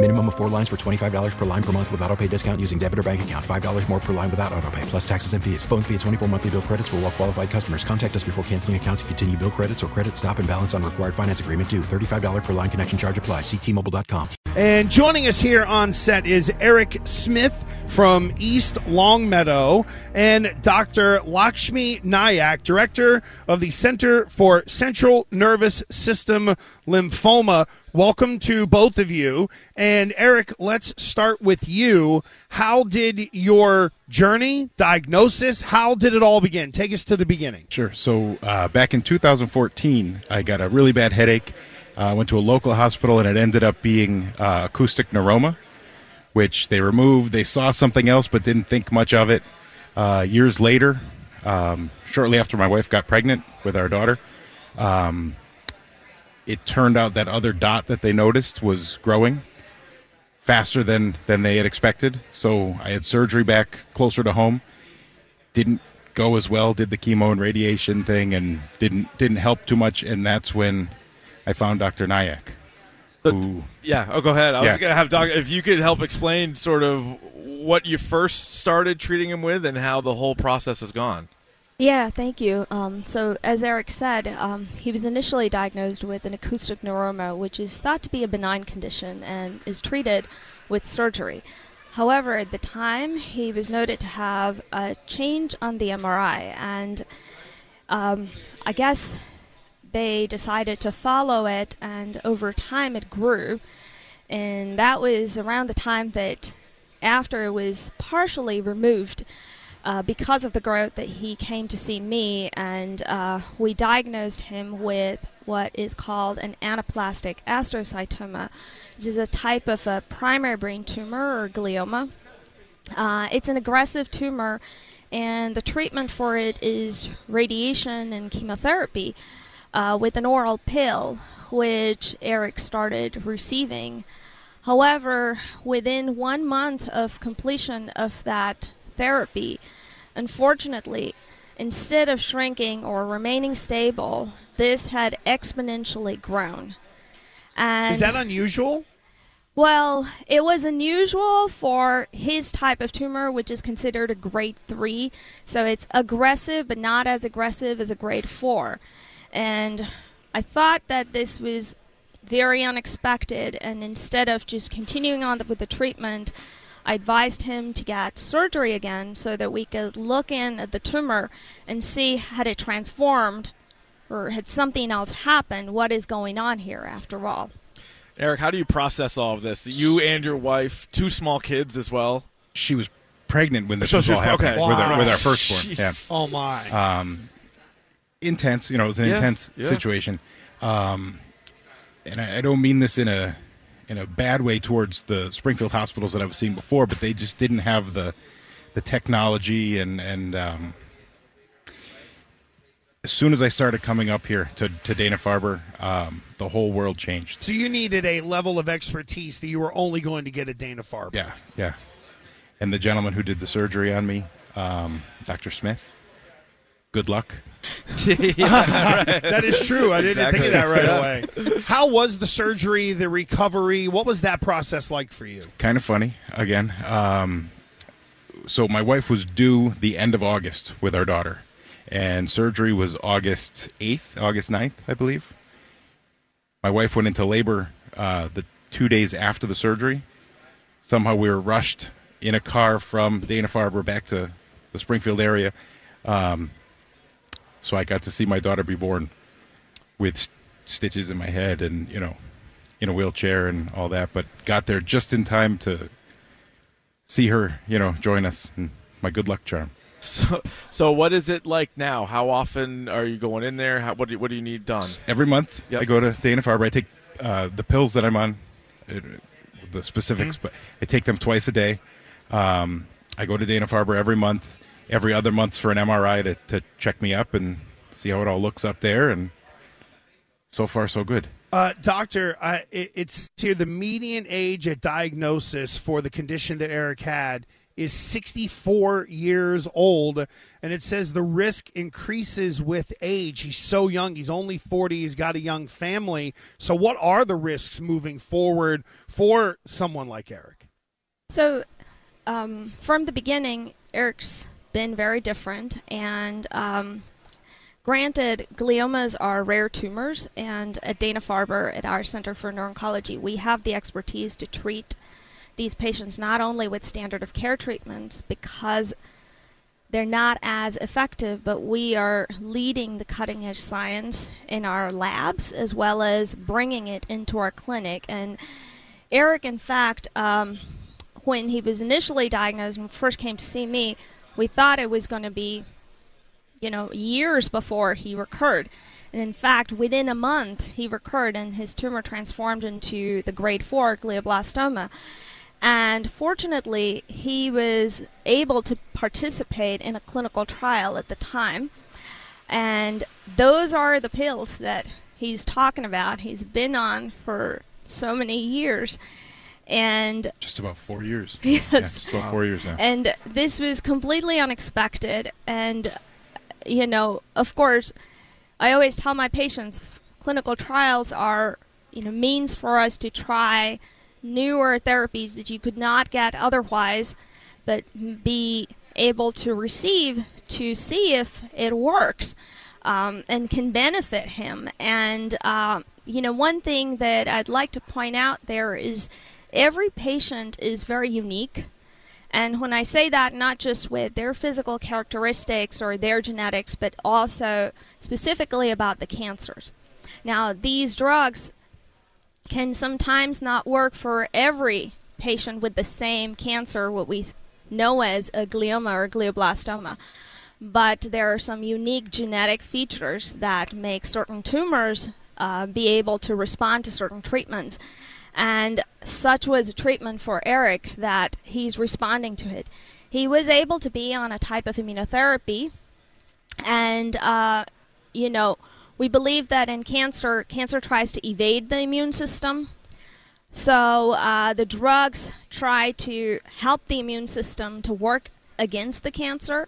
Minimum of four lines for $25 per line per month with auto pay discount using debit or bank account. $5 more per line without auto pay, plus taxes and fees. Phone fee at 24 monthly bill credits for all well qualified customers. Contact us before canceling account to continue bill credits or credit stop and balance on required finance agreement due. $35 per line connection charge apply. Ctmobile.com. And joining us here on set is Eric Smith from East Longmeadow and Dr. Lakshmi Nayak, director of the Center for Central Nervous System Lymphoma. Welcome to both of you. And Eric, let's start with you. How did your journey, diagnosis, how did it all begin? Take us to the beginning. Sure. So uh, back in 2014, I got a really bad headache. I uh, went to a local hospital, and it ended up being uh, acoustic neuroma, which they removed. They saw something else, but didn't think much of it. Uh, years later, um, shortly after my wife got pregnant with our daughter, um, it turned out that other dot that they noticed was growing faster than than they had expected. So I had surgery back closer to home. Didn't go as well. Did the chemo and radiation thing, and didn't didn't help too much. And that's when I found Dr. Nayak. Who, yeah. Oh, go ahead. I Yeah. was gonna have Doc. If you could help explain sort of what you first started treating him with and how the whole process has gone. Yeah, thank you. Um, so, as Eric said, um, he was initially diagnosed with an acoustic neuroma, which is thought to be a benign condition and is treated with surgery. However, at the time, he was noted to have a change on the MRI, and um, I guess they decided to follow it, and over time it grew. And that was around the time that, after it was partially removed, uh, because of the growth that he came to see me, and uh, we diagnosed him with what is called an anaplastic astrocytoma, which is a type of a primary brain tumor or glioma. Uh, it's an aggressive tumor, and the treatment for it is radiation and chemotherapy uh, with an oral pill, which Eric started receiving. However, within one month of completion of that therapy, unfortunately, instead of shrinking or remaining stable, this had exponentially grown. And Is that unusual? well, it was unusual for his type of tumor, which is considered a grade 3. So it's aggressive, but not as aggressive as a grade 4. And I thought that this was very unexpected, and instead of just continuing on with the treatment, I advised him to get surgery again so that we could look in at the tumor and see had it transformed or had something else happened. What is going on here after all? Eric, how do you process all of this? You and your wife, two small kids as well. she was pregnant when this So was all was- happening okay. with, our, with our firstborn. Yeah. Oh my! um, intense. You know, it was an Yeah, intense yeah. situation, um, and I, I don't mean this in a in a bad way towards the Springfield hospitals that I was seeing before, but they just didn't have the the technology and and um, as soon as I started coming up here to, to Dana Farber, um, the whole world changed. so you needed a level of expertise that you were only going to get at Dana Farber. Yeah, yeah. And the gentleman who did the surgery on me, um, Dr. Smith. Good luck. that is true. I didn't think of that right Yeah. away. How was the surgery, the recovery? What was that process like for you? kind of funny again. Um, so my wife was due the end of August with our daughter, and surgery was August eighth, August 9th, I believe. My wife went into labor uh, the two days after the surgery. Somehow we were rushed in a car from Dana Farber back to the Springfield area. Um, so I got to see my daughter be born with st- stitches in my head and you know in a wheelchair and all that, but got there just in time to see her, you know, join us. And my good luck charm. So, so what is it like now? How often are you going in there? How, what do you, what do you need done? Every month, Yep. I go to Dana Farber. I take uh, the pills that I'm on, uh, the specifics, Mm-hmm. but I take them twice a day. Um, I go to Dana Farber every month, every other month for an MRI to, to check me up and see how it all looks up there. And so far, so good. Uh, doctor, uh, it, it's here. The median age at diagnosis for the condition that Eric had is 64 years old, and it says the risk increases with age. He's so young; he's only 40. He's got a young family. So, what are the risks moving forward for someone like Eric? So, um, from the beginning, Eric's been very different, and um, granted, gliomas are rare tumors, and at Dana Farber, at our Center for Neuro-Oncology, we have the expertise to treat these patients not only with standard of care treatments because they're not as effective, but we are leading the cutting edge science in our labs as well as bringing it into our clinic. And Eric, in fact, um, when he was initially diagnosed and first came to see me, we thought it was going to be, you know, years before he recurred. And in fact, within a month, he recurred and his tumor transformed into the grade 4 glioblastoma. And fortunately, he was able to participate in a clinical trial at the time. And those are the pills that he's talking about. He's been on for so many years. And Just about four years. Yes. Yeah, just about four years now. and this was completely unexpected. And, you know, of course, I always tell my patients clinical trials are, you know, means for us to try newer therapies that you could not get otherwise, but be able to receive to see if it works um, and can benefit him. And, uh, you know, one thing that I'd like to point out there is every patient is very unique. And when I say that, not just with their physical characteristics or their genetics, but also specifically about the cancers. Now, these drugs can sometimes not work for every patient with the same cancer, what we know as a glioma or glioblastoma. But there are some unique genetic features that make certain tumors uh, be able to respond to certain treatments. And such was treatment for Eric that he's responding to it. He was able to be on a type of immunotherapy, and uh, you know, we believe that in cancer, cancer tries to evade the immune system. So uh, the drugs try to help the immune system to work against the cancer.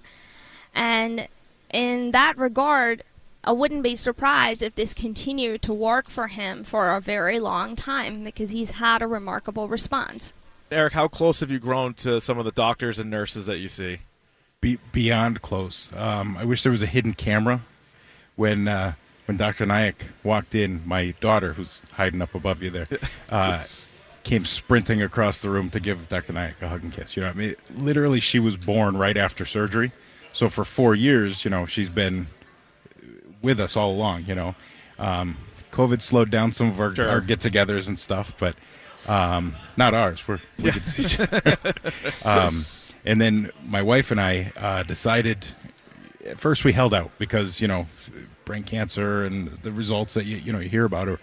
And in that regard, I wouldn't be surprised if this continued to work for him for a very long time because he's had a remarkable response. Eric, how close have you grown to some of the doctors and nurses that you see? Be- beyond close. Um, I wish there was a hidden camera when uh, when Dr. Nayak walked in. My daughter, who's hiding up above you there, uh, came sprinting across the room to give Dr. Nayak a hug and kiss. You know, what I mean, literally, she was born right after surgery. So for four years, you know, she's been with us all along. You know, um, COVID slowed down some of our, Sure. our get-togethers and stuff, but um, not ours. We're, we could see. each other. um, and then my wife and I uh, decided. At first, we held out because you know, brain cancer and the results that you you know you hear about, or,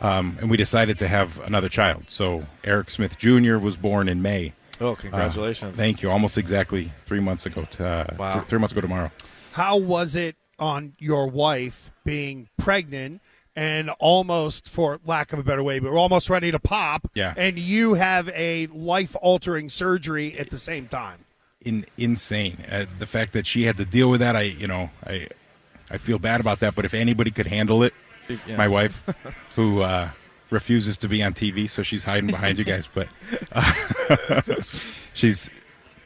um, and we decided to have another child. So Eric Smith Jr. was born in May. Oh, Uh, congratulations. thank you. Almost exactly three months ago. To, uh, Wow. th- three months ago tomorrow. How was it on your wife being pregnant and almost, for lack of a better way, but almost ready to pop? Yeah. And you have a life altering surgery at the same time. in, insane. Uh, the fact that she had to deal with that, I you know, I I feel bad about that. But if anybody could handle it, Yeah. my wife, who uh, refuses to be on TV, so she's hiding behind you guys. But uh, she's a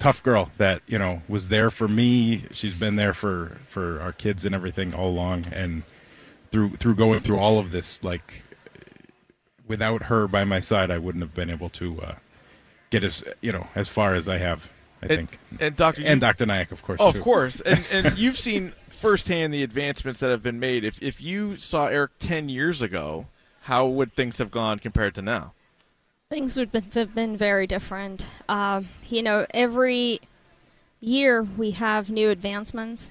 tough girl that you know was there for me. She's been there for for our kids and everything all along, and through through going through all of this, like without her by my side, I wouldn't have been able to uh, get as you know as far as I have I And- think. and Dr. and Dr. Nayak, of course. Oh, too. of course. And and you've seen firsthand the advancements that have been made. If if you saw Eric ten years ago, how would things have gone compared to now? Things would have been very different. Uh, you know, every year we have new advancements,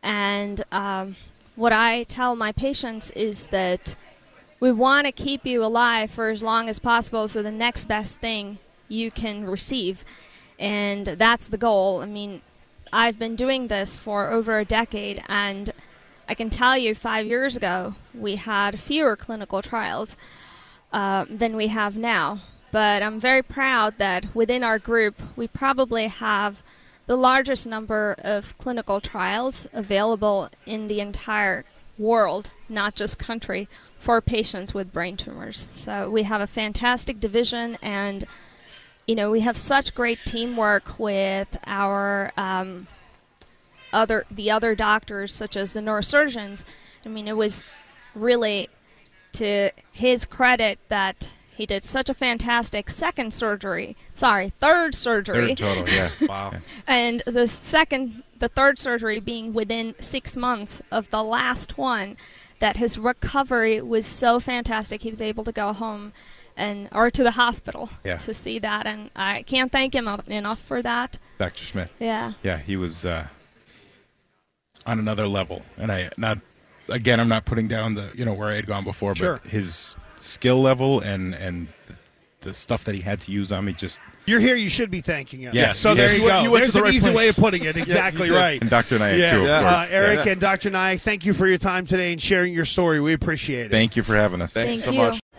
and um, what I tell my patients is that we want to keep you alive for as long as possible, so the next best thing you can receive, and that's the goal. I mean, I've been doing this for over a decade, and I can tell you, five years ago we had fewer clinical trials uh, than we have now. But I'm very proud that within our group, we probably have the largest number of clinical trials available in the entire world, not just country, for patients with brain tumors. So we have a fantastic division, and you know we have such great teamwork with our um, other the other doctors, such as the neurosurgeons. I mean, it was really to his credit that he did such a fantastic second surgery. Sorry, third surgery. Third total, yeah. Wow. and the second, the third surgery being within six months of the last one, that his recovery was so fantastic. He was able to go home and or to the hospital Yeah. to see that, and I can't thank him enough for that. Dr. Smith. Yeah. Yeah, he was uh, on another level, and I not again. I'm not putting down the you know where I had gone before, Sure. but his skill level and and the, the stuff that he had to use on me just. You're here. You should be thanking him. Yeah. So Yes. there you, You go. you went There's to the an right easy place. way of putting it. Exactly you did. right. And Dr. Nayak Yes. too, of Uh. Eric Yeah. and Dr. Nye, thank you for your time today and sharing your story. We appreciate it. Thank you for having us. Thanks Thank so you. much.